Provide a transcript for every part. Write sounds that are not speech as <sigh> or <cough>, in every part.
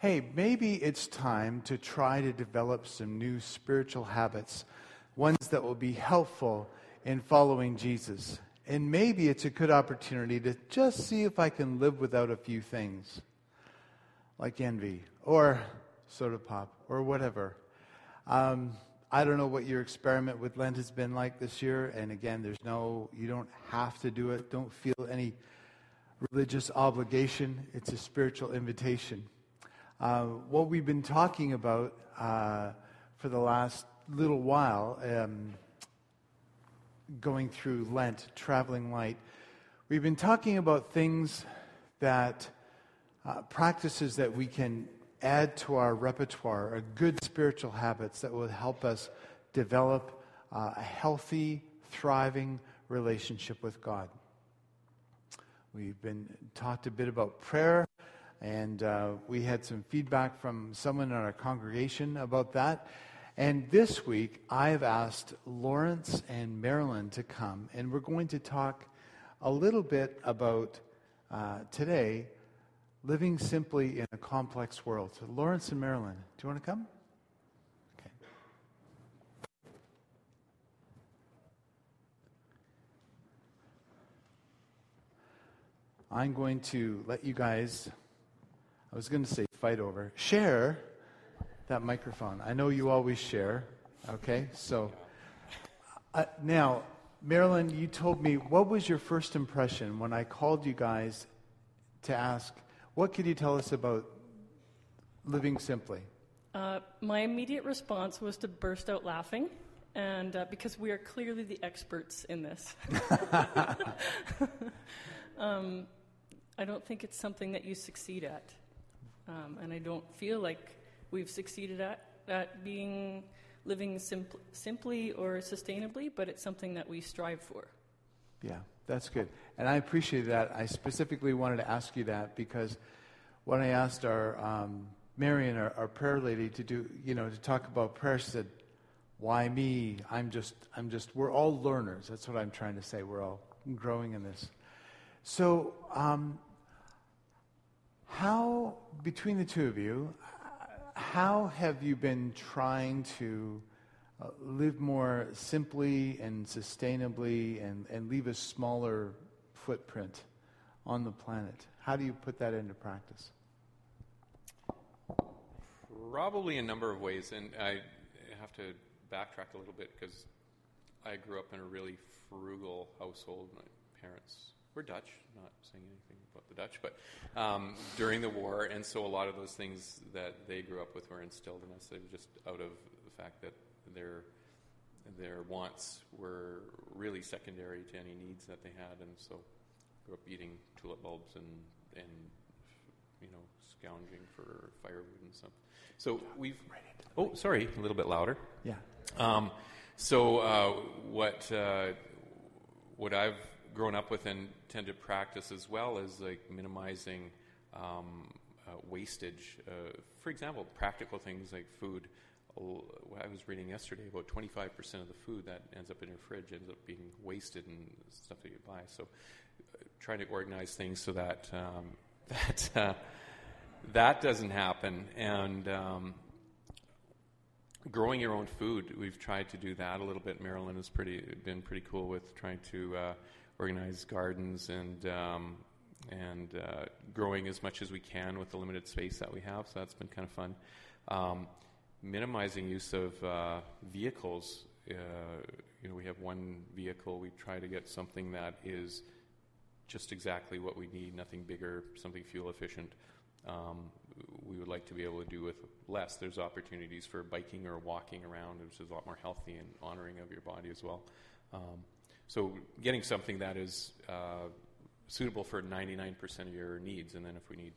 hey, maybe it's time to try to develop some new spiritual habits, ones that will be helpful in following Jesus. And maybe it's a good opportunity to just see if I can live without a few things, like envy or soda pop or whatever. Um, I don't know what your experiment with Lent has been like this year. And again, there's no, you don't have to do it. Don't feel any religious obligation. It's a spiritual invitation. Uh, what we've been talking about uh, for the last little while, um, going through Lent, traveling light, we've been talking about things that, uh, practices that we can add to our repertoire, good spiritual habits that will help us develop uh, a healthy, thriving relationship with God. We've been talked a bit about prayer. And uh, we had some feedback from someone in our congregation about that. And this week, I've asked Lawrence and Marilyn to come, and we're going to talk a little bit about uh, today living simply in a complex world. So, Lawrence and Marilyn, do you want to come? Okay. I'm going to let you guys I was going to say fight over. Share that microphone. I know you always share. Okay, so uh, now, Marilyn, you told me what was your first impression when I called you guys to ask, what could you tell us about living simply? Uh, my immediate response was to burst out laughing, and uh, because we are clearly the experts in this. <laughs> <laughs> um, I don't think it's something that you succeed at. Um, and I don't feel like we've succeeded at, at being living simpl- simply or sustainably, but it's something that we strive for. Yeah, that's good. And I appreciate that. I specifically wanted to ask you that because when I asked our um, Marion, our, our prayer lady, to do, you know, to talk about prayer, she said, "Why me? I'm just, I'm just. We're all learners. That's what I'm trying to say. We're all growing in this." So, um, how, between the two of you, how have you been trying to uh, live more simply and sustainably and, and leave a smaller footprint on the planet? How do you put that into practice? Probably a number of ways, and I have to backtrack a little bit because I grew up in a really frugal household. My parents were Dutch, not saying anything about the Dutch, but um, during the war, and so a lot of those things that they grew up with were instilled in us. They were just out of the fact that their their wants were really secondary to any needs that they had, and so grew up eating tulip bulbs and and you know scounging for firewood and stuff. So we've oh sorry a little bit louder yeah. um, so uh, what uh, what I've grown up with and tend to practice as well is like minimizing um, uh, wastage. Uh, for example, practical things like food. I was reading yesterday about 25% of the food that ends up in your fridge ends up being wasted and stuff that you buy. So, uh, trying to organize things so that um, <laughs> that uh, that doesn't happen and um, growing your own food. We've tried to do that a little bit. Marilyn has pretty been pretty cool with trying to uh, organize gardens and um, and uh, growing as much as we can with the limited space that we have. So that's been kind of fun. Um, minimizing use of uh, vehicles. Uh, you know, we have one vehicle. We try to get something that is just exactly what we need. Nothing bigger. Something fuel efficient. Um, we would like to be able to do with less. There's opportunities for biking or walking around, which is a lot more healthy and honoring of your body as well. Um, so getting something that is uh, suitable for 99% of your needs, and then if we need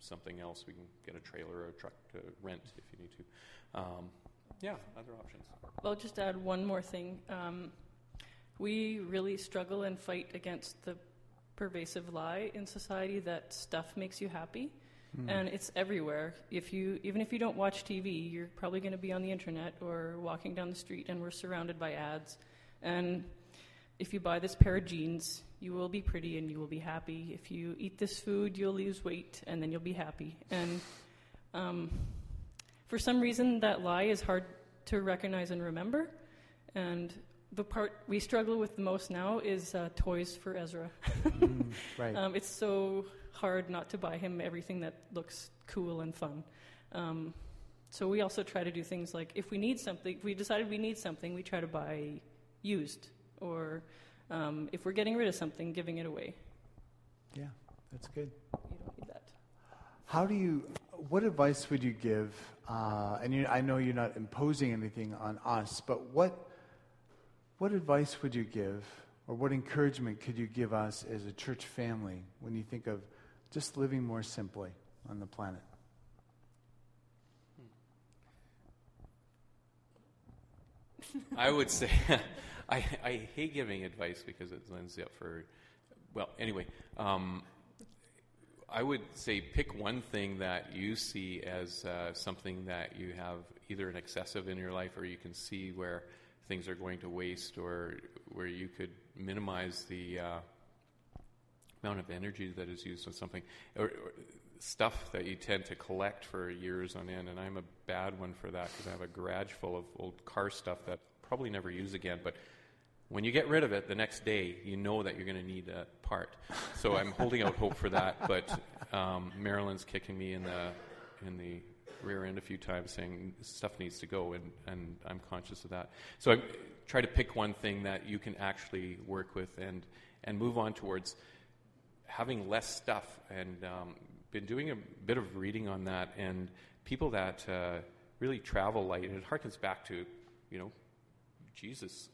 something else, we can get a trailer or a truck to rent if you need to. Um, yeah, other options. I'll just add one more thing. Um, we really struggle and fight against the pervasive lie in society that stuff makes you happy. Mm. And it's everywhere. If you, even if you don't watch TV, you're probably going to be on the internet or walking down the street, and we're surrounded by ads. And if you buy this pair of jeans, you will be pretty and you will be happy. If you eat this food, you'll lose weight and then you'll be happy. And Um, for some reason, that lie is hard to recognize and remember. And the part we struggle with the most now is uh, toys for Ezra. mm, <laughs> right. Um, it's so hard not to buy him everything that looks cool and fun. Um, so we also try to do things like if we need something, if we decided we need something, we try to buy used, or um, if we're getting rid of something, giving it away. Yeah, that's good. You don't need that. How do you? What advice would you give? Uh, and you, I know you're not imposing anything on us, but what what advice would you give, or what encouragement could you give us as a church family when you think of just living more simply on the planet? I would say <laughs> I, <laughs> I hate giving advice because it lends up for well anyway um, I would say pick one thing that you see as uh, something that you have either an excessive in your life or you can see where things are going to waste or where you could minimize the uh, amount of energy that is used on something or, or, stuff that you tend to collect for years on end. And I'm a bad one for that because I have a garage full of old car stuff that probably never use again but when you get rid of it the next day you know that you're going to need a part. So I'm holding out hope for that but um, Marilyn's kicking me in the in the rear end a few times saying stuff needs to go and, and I'm conscious of that. So I try to pick one thing that you can actually work with and and move on towards having less stuff. And um, been doing a bit of reading on that and people that uh, really travel light and it harkens back to you know jesus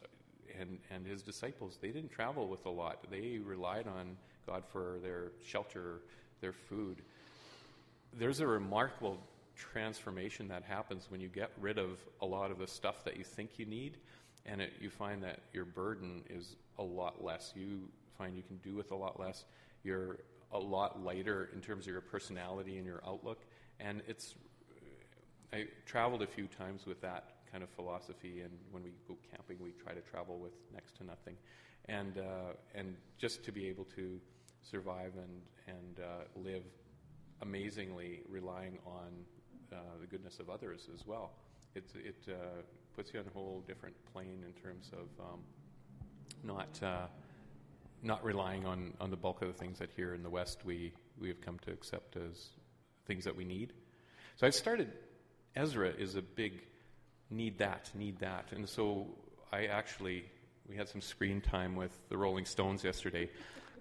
and, and his disciples they didn't travel with a lot. They relied on god for their shelter their food. There's a remarkable transformation that happens when you get rid of a lot of the stuff that you think you need and it, you find that your burden is a lot less. You find you can do with a lot less. You're a lot lighter in terms of your personality and your outlook. And it's, I traveled a few times with that kind of philosophy, and when we go camping, we try to travel with next to nothing, and uh, and just to be able to survive and and uh, live amazingly, relying on uh, the goodness of others as well. It it uh, puts you on a whole different plane in terms of um, not uh, not relying on, on the bulk of the things that here in the West we, we have come to accept as things that we need. So I've started, Ezra is a big need that, need that. And so I actually, we had some screen time with the Rolling Stones yesterday.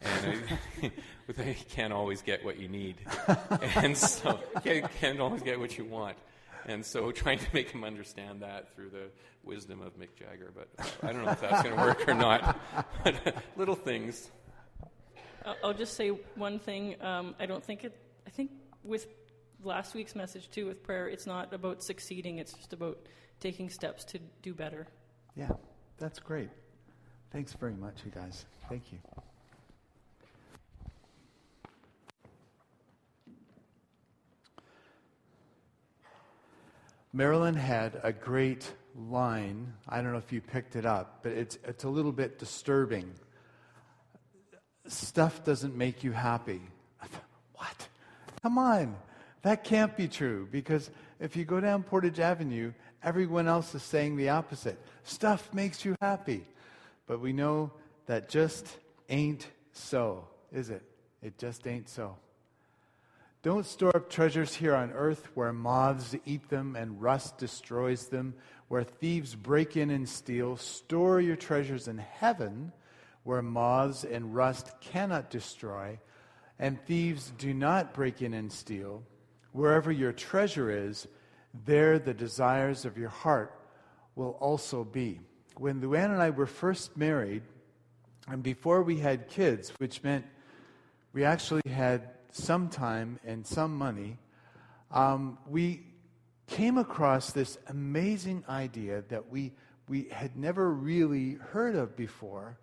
And I, <laughs> I can't always get what you need. <laughs> And so you can't always get what you want. And so trying to make him understand that through the wisdom of Mick Jagger, but I don't know if that's going to work or not. <laughs> little things. I'll just say one thing. Um, I don't think it. I think with last week's message too, with prayer, it's not about succeeding. It's just about taking steps to do better. Yeah, that's great. Thanks very much, you guys. Thank you. Marilyn had a great line. I don't know if you picked it up, but it's, it's a little bit disturbing. Stuff doesn't make you happy. <laughs> what? Come on. That can't be true because if you go down Portage Avenue, everyone else is saying the opposite. Stuff makes you happy. But we know that just ain't so, is it? It just ain't so. Don't store up treasures here on earth where moths eat them and rust destroys them, where thieves break in and steal. Store your treasures in heaven where moths and rust cannot destroy, and thieves do not break in and steal. Wherever your treasure is, there the desires of your heart will also be. When Luann and I were first married, and before we had kids, which meant we actually had some time and some money, um, we came across this amazing idea that we, we had never really heard of before.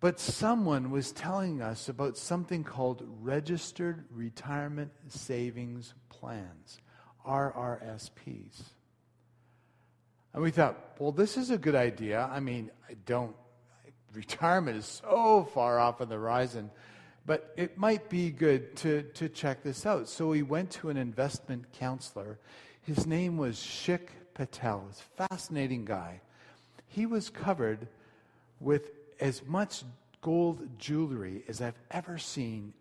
But someone was telling us about something called Registered Retirement Savings Plans, RRSPs. And we thought, well, this is a good idea. I mean, I don't, retirement is so far off on the horizon. but it might be good to, to check this out. So we went to an investment counselor. His name was Shik Patel, a fascinating guy. He was covered with as much gold jewelry as I've ever seen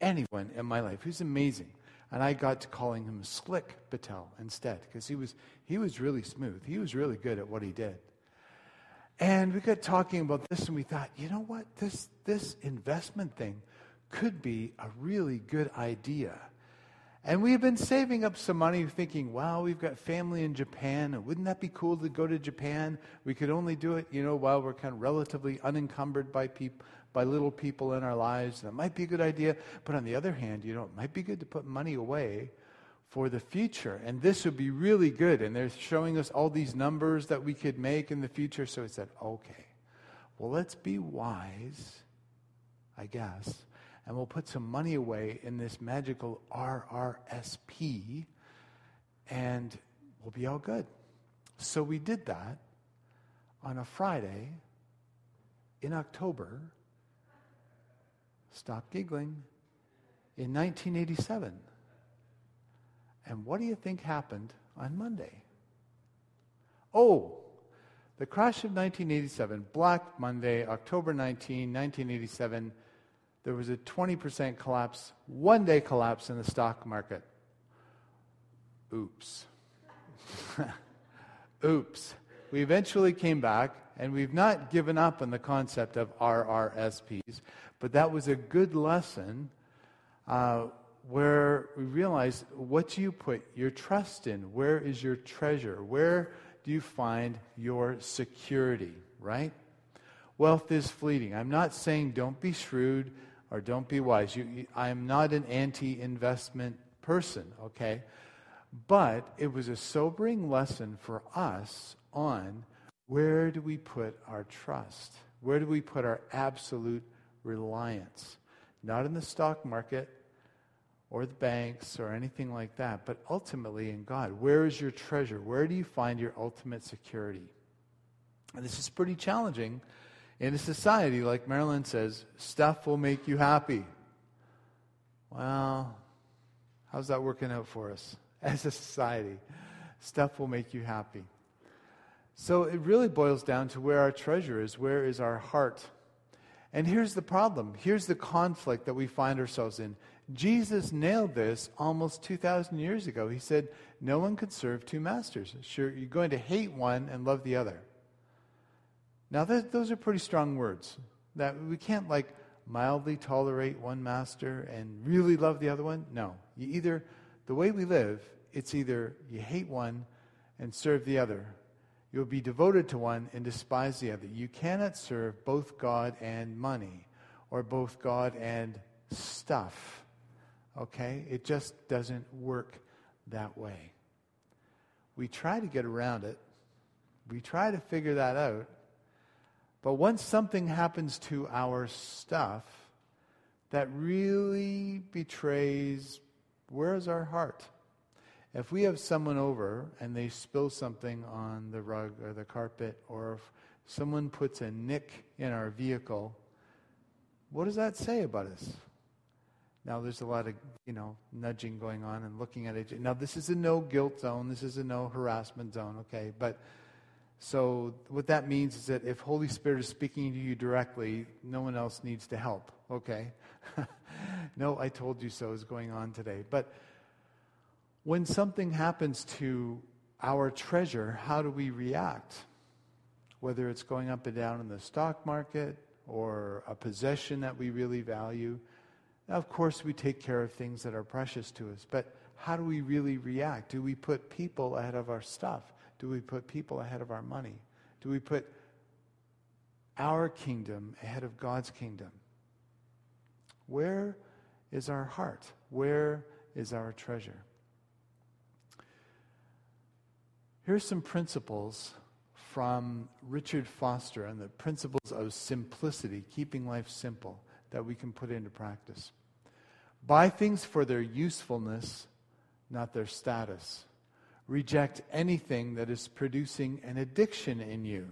anyone in my life. He was amazing. And I got to calling him Slick Patel instead because he was, he was really smooth. He was really good at what he did. And we got talking about this, and we thought, you know what? This, this investment thing could be a really good idea. And we've been saving up some money thinking, wow, we've got family in Japan, wouldn't that be cool to go to Japan? We could only do it, you know, while we're kind of relatively unencumbered by people, by little people in our lives. That might be a good idea. But on the other hand, you know, it might be good to put money away for the future. And this would be really good. And they're showing us all these numbers that we could make in the future. So I said, okay, well, let's be wise, I guess, and we'll put some money away in this magical RRSP, and we'll be all good. So we did that on a Friday in October Stop giggling. In 1987. And what do you think happened on Monday? Oh, the crash of 1987, Black Monday, October 19, 1987, there was a 20% collapse, one day collapse in the stock market. Oops. <laughs> Oops. We eventually came back, and we've not given up on the concept of RRSPs. But that was a good lesson uh, where we realized what do you put your trust in? Where is your treasure? Where do you find your security, right? Wealth is fleeting. I'm not saying don't be shrewd or don't be wise. You, you, I'm not an anti investment person, okay? But it was a sobering lesson for us on where do we put our trust? Where do we put our absolute reliance. Not in the stock market or the banks or anything like that, but ultimately in God. Where is your treasure? Where do you find your ultimate security? And this is pretty challenging in a society, like Marilyn says, stuff will make you happy. Well, how's that working out for us <laughs> as a society? Stuff will make you happy. So it really boils down to where our treasure is. Where is our heart? And here's the problem. Here's the conflict that we find ourselves in. Jesus nailed this almost 2,000 years ago. He said, No one can serve two masters. Sure, you're going to hate one and love the other. Now, th- those are pretty strong words. That we can't, like, mildly tolerate one master and really love the other one. No. You either, the way we live, it's either you hate one and serve the other, You'll be devoted to one and despise the other. You cannot serve both God and money or both God and stuff. Okay? It just doesn't work that way. We try to get around it, we try to figure that out. But once something happens to our stuff that really betrays where's our heart? If we have someone over and they spill something on the rug or the carpet, or if someone puts a nick in our vehicle, what does that say about us? Now, there's a lot of, you know, nudging going on and looking at it. Now, this is a no guilt zone. This is a no harassment zone, okay? But so what that means is that if Holy Spirit is speaking to you directly, no one else needs to help, okay? <laughs> no, I told you so is going on today. But when something happens to our treasure, how do we react? Whether it's going up and down in the stock market or a possession that we really value. Of course, we take care of things that are precious to us, but how do we really react? Do we put people ahead of our stuff? Do we put people ahead of our money? Do we put our kingdom ahead of God's kingdom? Where is our heart? Where is our treasure? Here's some principles from Richard Foster on the principles of simplicity, keeping life simple, that we can put into practice. Buy things for their usefulness, not their status. Reject anything that is producing an addiction in you.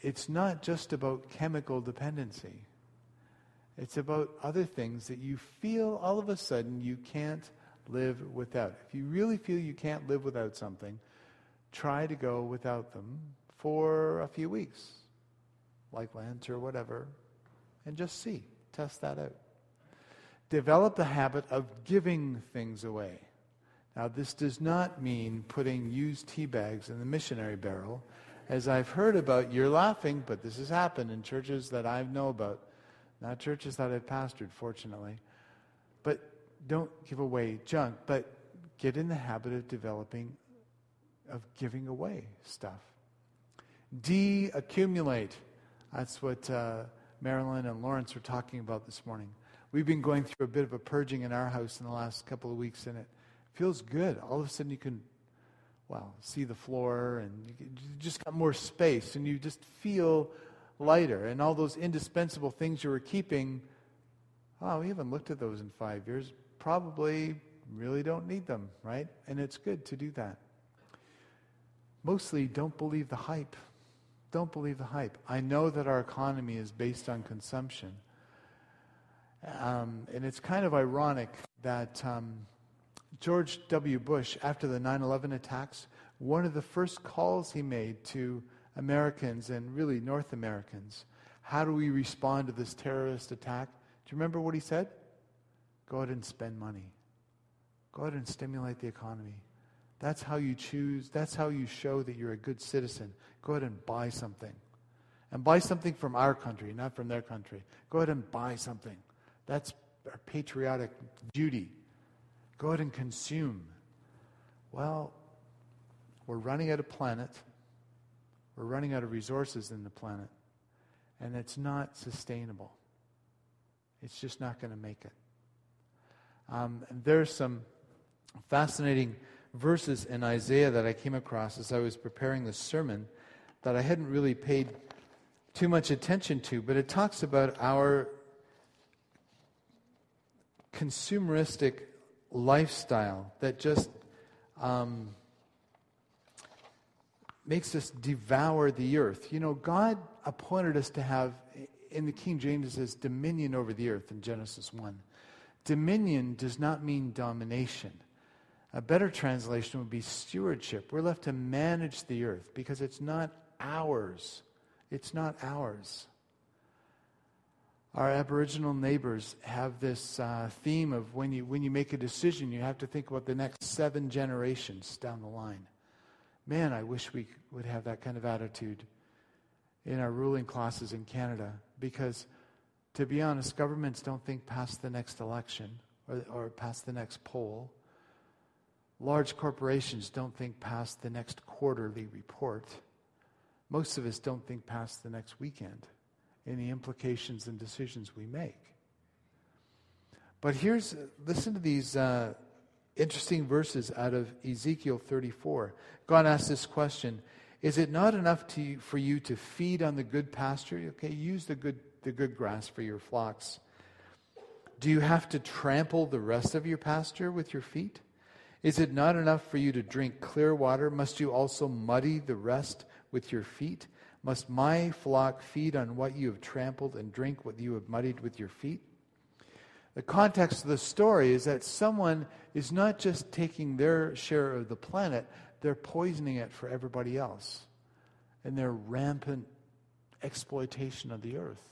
It's not just about chemical dependency. It's about other things that you feel all of a sudden you can't live without. If you really feel you can't live without something, try to go without them for a few weeks, like Lent or whatever, and just see. Test that out. Develop the habit of giving things away. Now, this does not mean putting used tea bags in the missionary barrel. As I've heard about, you're laughing, but this has happened in churches that I know about, not churches that I've pastored, fortunately. But don't give away junk, but get in the habit of developing, of giving away stuff. De-accumulate. That's what uh, Marilyn and Lawrence were talking about this morning. We've been going through a bit of a purging in our house in the last couple of weeks, and it feels good. All of a sudden, you can, well, see the floor, and you just got more space, and you just feel lighter. And all those indispensable things you were keeping, oh, we haven't looked at those in five years. Probably really don't need them, right? And it's good to do that. Mostly, don't believe the hype. Don't believe the hype. I know that our economy is based on consumption. Um, and it's kind of ironic that um, George W. Bush, after the 9 11 attacks, one of the first calls he made to Americans and really North Americans how do we respond to this terrorist attack? Do you remember what he said? Go out and spend money. Go out and stimulate the economy. That's how you choose, that's how you show that you're a good citizen. Go ahead and buy something. And buy something from our country, not from their country. Go ahead and buy something. That's our patriotic duty. Go ahead and consume. Well, we're running out of planet. We're running out of resources in the planet. And it's not sustainable. It's just not going to make it. Um, there's some fascinating verses in Isaiah that I came across as I was preparing this sermon that I hadn't really paid too much attention to, but it talks about our consumeristic lifestyle that just um, makes us devour the earth. You know, God appointed us to have, in the King James, it says dominion over the earth in Genesis 1. Dominion does not mean domination. A better translation would be stewardship. We're left to manage the earth because it's not ours. It's not ours. Our Aboriginal neighbors have this uh, theme of when you, when you make a decision, you have to think about the next seven generations down the line. Man, I wish we would have that kind of attitude in our ruling classes in Canada because, to be honest, governments don't think past the next election or, or past the next poll. Large corporations don't think past the next quarterly report. Most of us don't think past the next weekend in the implications and decisions we make. But here's, listen to these uh, interesting verses out of Ezekiel 34. God asks this question Is it not enough to, for you to feed on the good pasture? Okay, use the good, the good grass for your flocks. Do you have to trample the rest of your pasture with your feet? Is it not enough for you to drink clear water? Must you also muddy the rest with your feet? Must my flock feed on what you have trampled and drink what you have muddied with your feet? The context of the story is that someone is not just taking their share of the planet, they're poisoning it for everybody else in their rampant exploitation of the earth.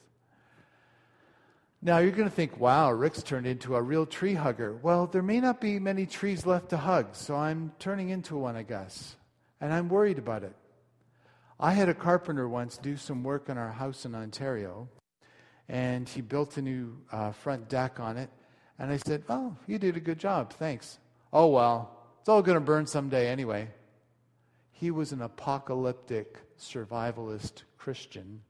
Now you're going to think, wow, Rick's turned into a real tree hugger. Well, there may not be many trees left to hug, so I'm turning into one, I guess. And I'm worried about it. I had a carpenter once do some work on our house in Ontario, and he built a new uh, front deck on it. And I said, Oh, you did a good job. Thanks. Oh, well, it's all going to burn someday anyway. He was an apocalyptic survivalist Christian.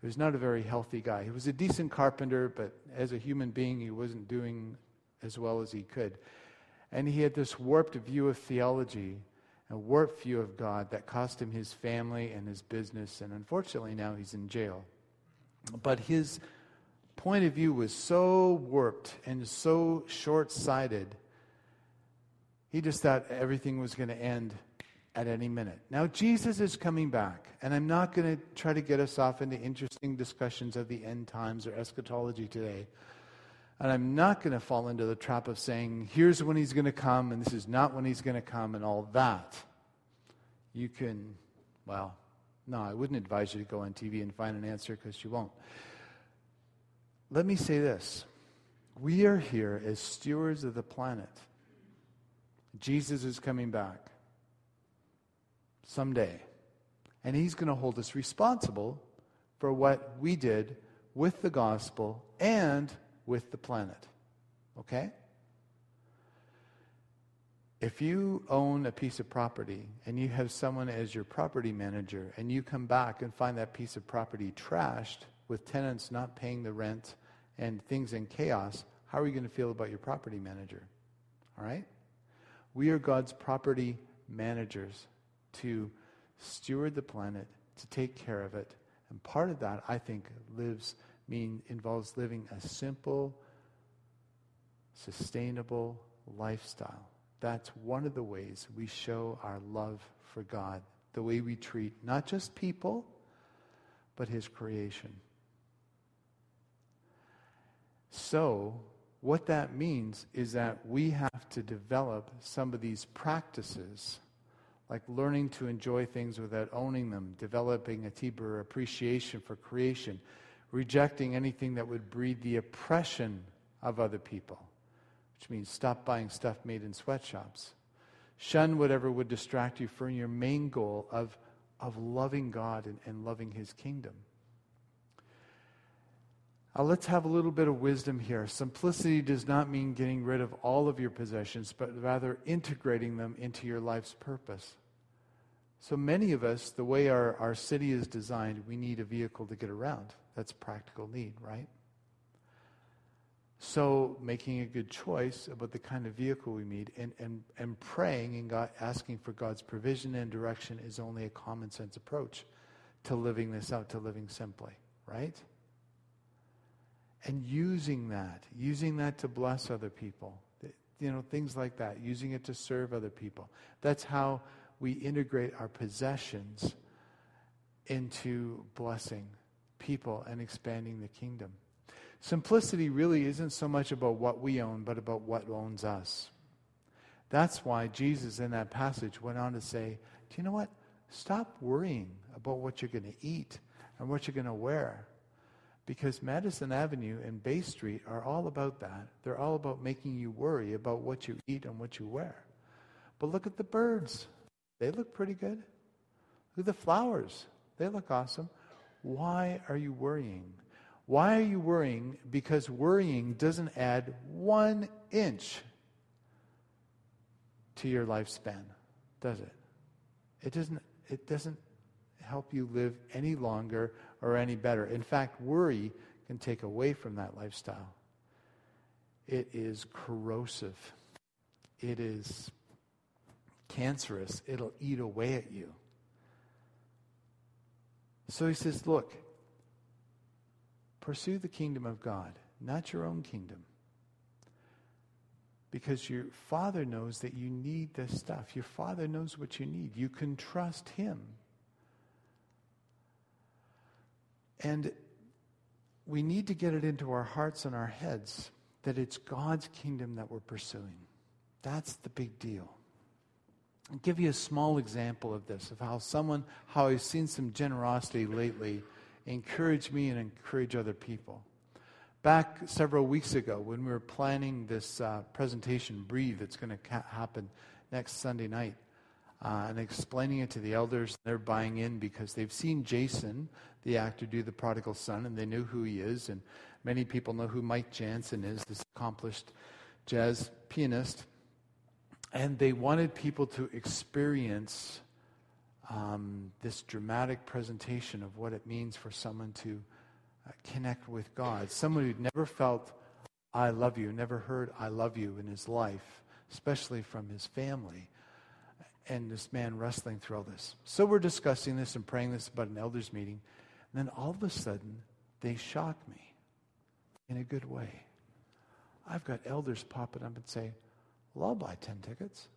He was not a very healthy guy. He was a decent carpenter, but as a human being, he wasn't doing as well as he could. And he had this warped view of theology a warped view of God that cost him his family and his business, and unfortunately now he's in jail. But his point of view was so warped and so short sighted, he just thought everything was going to end at any minute. Now, Jesus is coming back, and I'm not going to try to get us off into interesting discussions of the end times or eschatology today. And I'm not going to fall into the trap of saying, here's when he's going to come, and this is not when he's going to come, and all that. You can, well, no, I wouldn't advise you to go on TV and find an answer because you won't. Let me say this we are here as stewards of the planet. Jesus is coming back someday. And he's going to hold us responsible for what we did with the gospel and with the planet. Okay? If you own a piece of property and you have someone as your property manager and you come back and find that piece of property trashed with tenants not paying the rent and things in chaos, how are you going to feel about your property manager? All right? We are God's property managers to steward the planet, to take care of it. And part of that, I think, lives mean involves living a simple, sustainable lifestyle. That's one of the ways we show our love for God, the way we treat not just people, but his creation. So, what that means is that we have to develop some of these practices like learning to enjoy things without owning them, developing a deeper appreciation for creation, rejecting anything that would breed the oppression of other people, which means stop buying stuff made in sweatshops. Shun whatever would distract you from your main goal of, of loving God and, and loving His kingdom. Uh, let's have a little bit of wisdom here. Simplicity does not mean getting rid of all of your possessions, but rather integrating them into your life's purpose. So many of us, the way our, our city is designed, we need a vehicle to get around. That's practical need, right? So making a good choice about the kind of vehicle we need and, and, and praying and God, asking for God's provision and direction is only a common sense approach to living this out, to living simply, right? and using that, using that to bless other people. You know, things like that, using it to serve other people. That's how we integrate our possessions into blessing people and expanding the kingdom. Simplicity really isn't so much about what we own, but about what owns us. That's why Jesus in that passage went on to say, Do you know what? Stop worrying about what you're going to eat and what you're going to wear because Madison Avenue and Bay Street are all about that. They're all about making you worry about what you eat and what you wear. But look at the birds. They look pretty good. Look at the flowers. They look awesome. Why are you worrying? Why are you worrying? Because worrying doesn't add one inch to your lifespan, does it? It doesn't, it doesn't help you live any longer or any better. In fact, worry can take away from that lifestyle. It is corrosive. It is cancerous. It'll eat away at you. So he says, Look, pursue the kingdom of God, not your own kingdom. Because your father knows that you need this stuff. Your father knows what you need. You can trust him. And we need to get it into our hearts and our heads that it's God's kingdom that we're pursuing. That's the big deal. I'll give you a small example of this, of how someone, how I've seen some generosity lately encourage me and encourage other people. Back several weeks ago, when we were planning this uh, presentation, Breathe, that's going to ca- happen next Sunday night, uh, and explaining it to the elders. They're buying in because they've seen Jason, the actor, do The Prodigal Son, and they knew who he is. And many people know who Mike Janzen is, this accomplished jazz pianist. And they wanted people to experience um, this dramatic presentation of what it means for someone to uh, connect with God. Someone who'd never felt, I love you, never heard, I love you in his life, especially from his family and this man wrestling through all this. So we're discussing this and praying this about an elders meeting. And then all of a sudden, they shock me in a good way. I've got elders popping up and say, Well, I'll buy 10 tickets.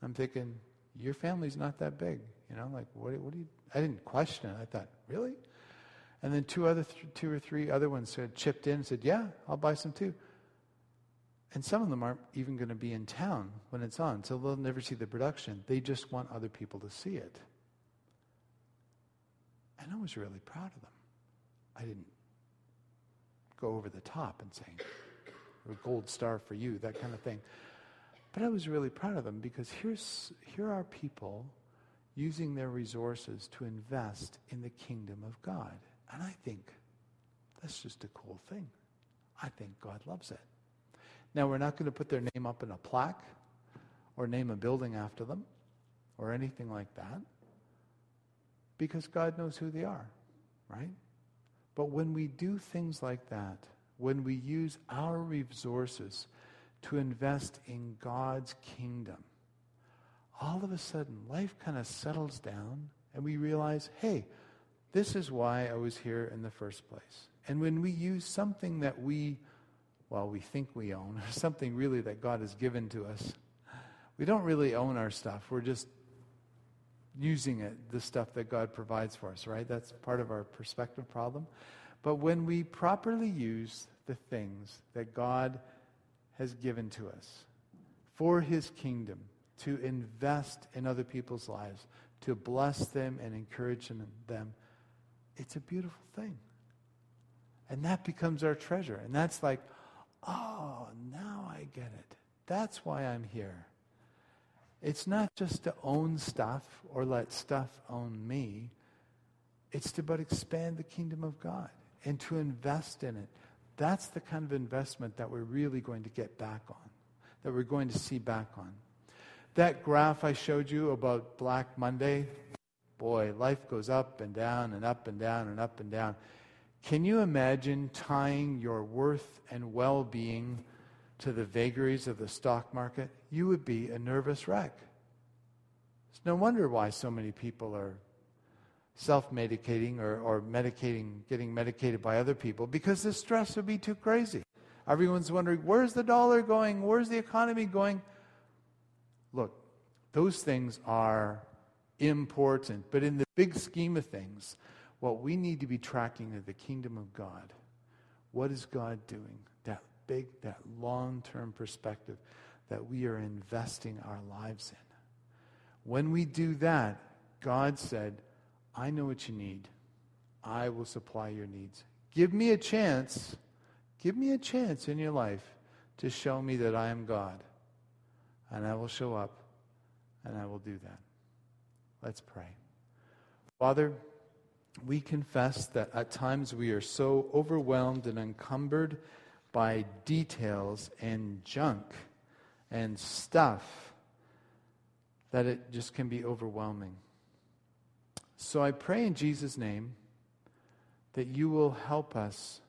I'm thinking, your family's not that big. You know, like, what, what do you, I didn't question it. I thought, really? And then two other, th- two or three other ones chipped in and said, yeah, I'll buy some too. And some of them aren't even going to be in town when it's on, so they'll never see the production. They just want other people to see it. And I was really proud of them. I didn't go over the top and say, a gold star for you, that kind of thing. But I was really proud of them because here's, here are people using their resources to invest in the kingdom of God. And I think that's just a cool thing. I think God loves it. Now, we're not going to put their name up in a plaque or name a building after them or anything like that because God knows who they are, right? But when we do things like that, when we use our resources to invest in God's kingdom, all of a sudden life kind of settles down and we realize, hey, this is why I was here in the first place. And when we use something that we, well, we think we own, <laughs> or something really that God has given to us, we don't really own our stuff. We're just using it, the stuff that God provides for us, right? That's part of our perspective problem. But when we properly use the things that God has given to us for his kingdom, to invest in other people's lives, to bless them and encourage them, it's a beautiful thing. And that becomes our treasure. And that's like, oh, now I get it. That's why I'm here. It's not just to own stuff or let stuff own me. It's to but expand the kingdom of God and to invest in it. That's the kind of investment that we're really going to get back on, that we're going to see back on. That graph I showed you about Black Monday, boy, life goes up and down and up and down and up and down. Can you imagine tying your worth and well being to the vagaries of the stock market? You would be a nervous wreck. It's no wonder why so many people are self medicating or, or medicating, getting medicated by other people, because the stress would be too crazy. Everyone's wondering, where's the dollar going? Where's the economy going? Look, those things are important. But in the big scheme of things, what we need to be tracking is the kingdom of God. What is God doing? That big, that long term perspective that we are investing our lives in. When we do that, God said, I know what you need. I will supply your needs. Give me a chance. Give me a chance in your life to show me that I am God. And I will show up and I will do that. Let's pray. Father, we confess that at times we are so overwhelmed and encumbered by details and junk and stuff that it just can be overwhelming. So I pray in Jesus' name that you will help us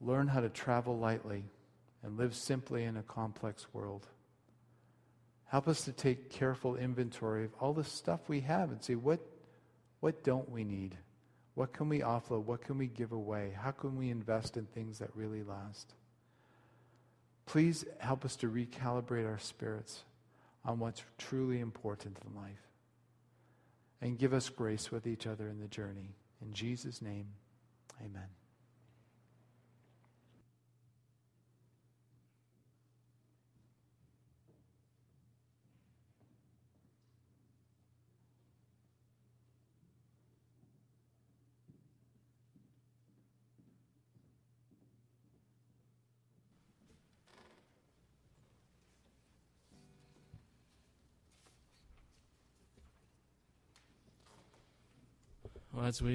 learn how to travel lightly and live simply in a complex world. Help us to take careful inventory of all the stuff we have and say, what, what don't we need? What can we offload? What can we give away? How can we invest in things that really last? Please help us to recalibrate our spirits on what's truly important in life. And give us grace with each other in the journey. In Jesus' name, amen. As we